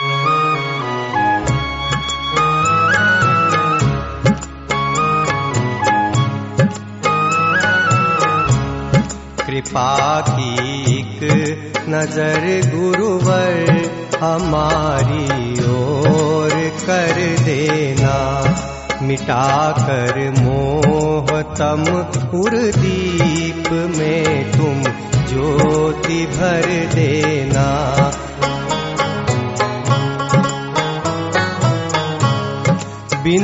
कृपा की एक नज़र गुरुवर, हमारी ओर कर देना। मिटा कर मोह तम उर्दीप में तुम ज्योति भर देना।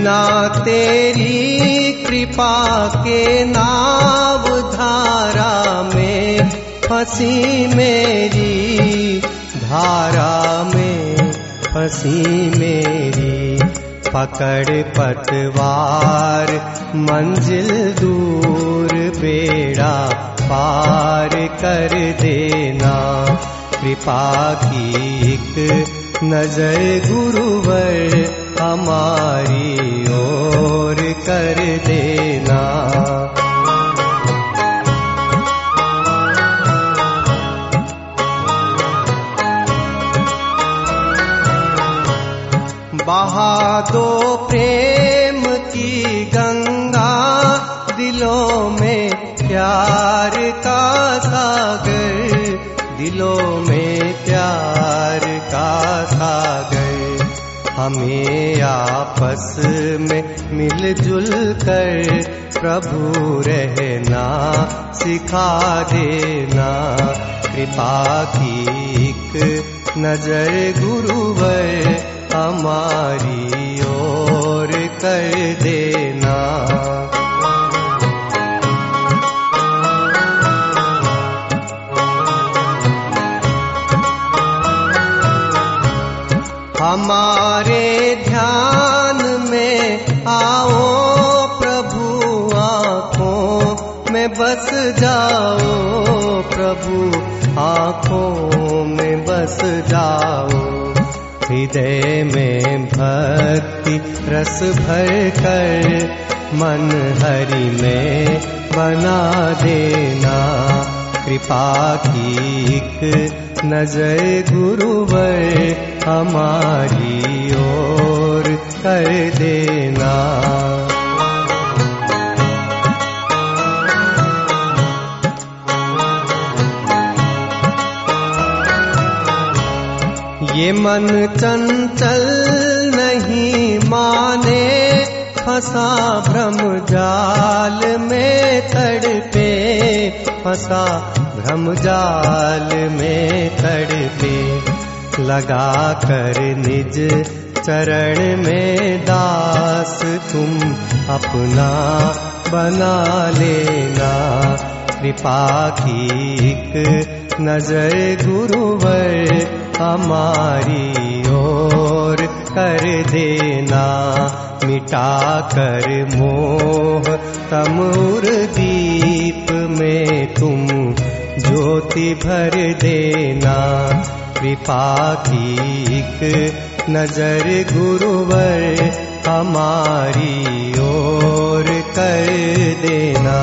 बिना तेरी कृपा के नाव धारा में, फंसी मेरी, धारा में, फंसी मेरी, पकड़ पतवार, मंजिल दूर, बेड़ा पार कर देना। कृपा की एक नज़र गुरुवर, हमारी बहा दो प्रेम की गंगा दिलों में प्यार का सागर, दिलों में प्यार का सागर। हमें आपस में मिलजुल कर प्रभु रहना, सिखा देना। कृपा की एक नज़र गुरुवर हमारी ओर कर देना। हमारे ध्यान में आओ प्रभु, आँखों में बस जाओ प्रभु, आँखों में बस जाओ। हृदय में भक्ति रस भर कर मन हरि में बना देना। कृपा की एक नज़र गुरुवर हमारी ओर कर देना। ये मन चंचल नहीं माने फंसा भ्रम जाल में तड़पे फंसा भ्रम जाल में तड़पे। लगा कर निज चरण में दास तुम अपना बना लेना। कृपा की एक नजर गुरुवर हमारी ओर कर देना मिटा कर मोह। तमूर दीप में तुम ज्योति भर देना की एक नजर गुरुवर हमारी ओर कर देना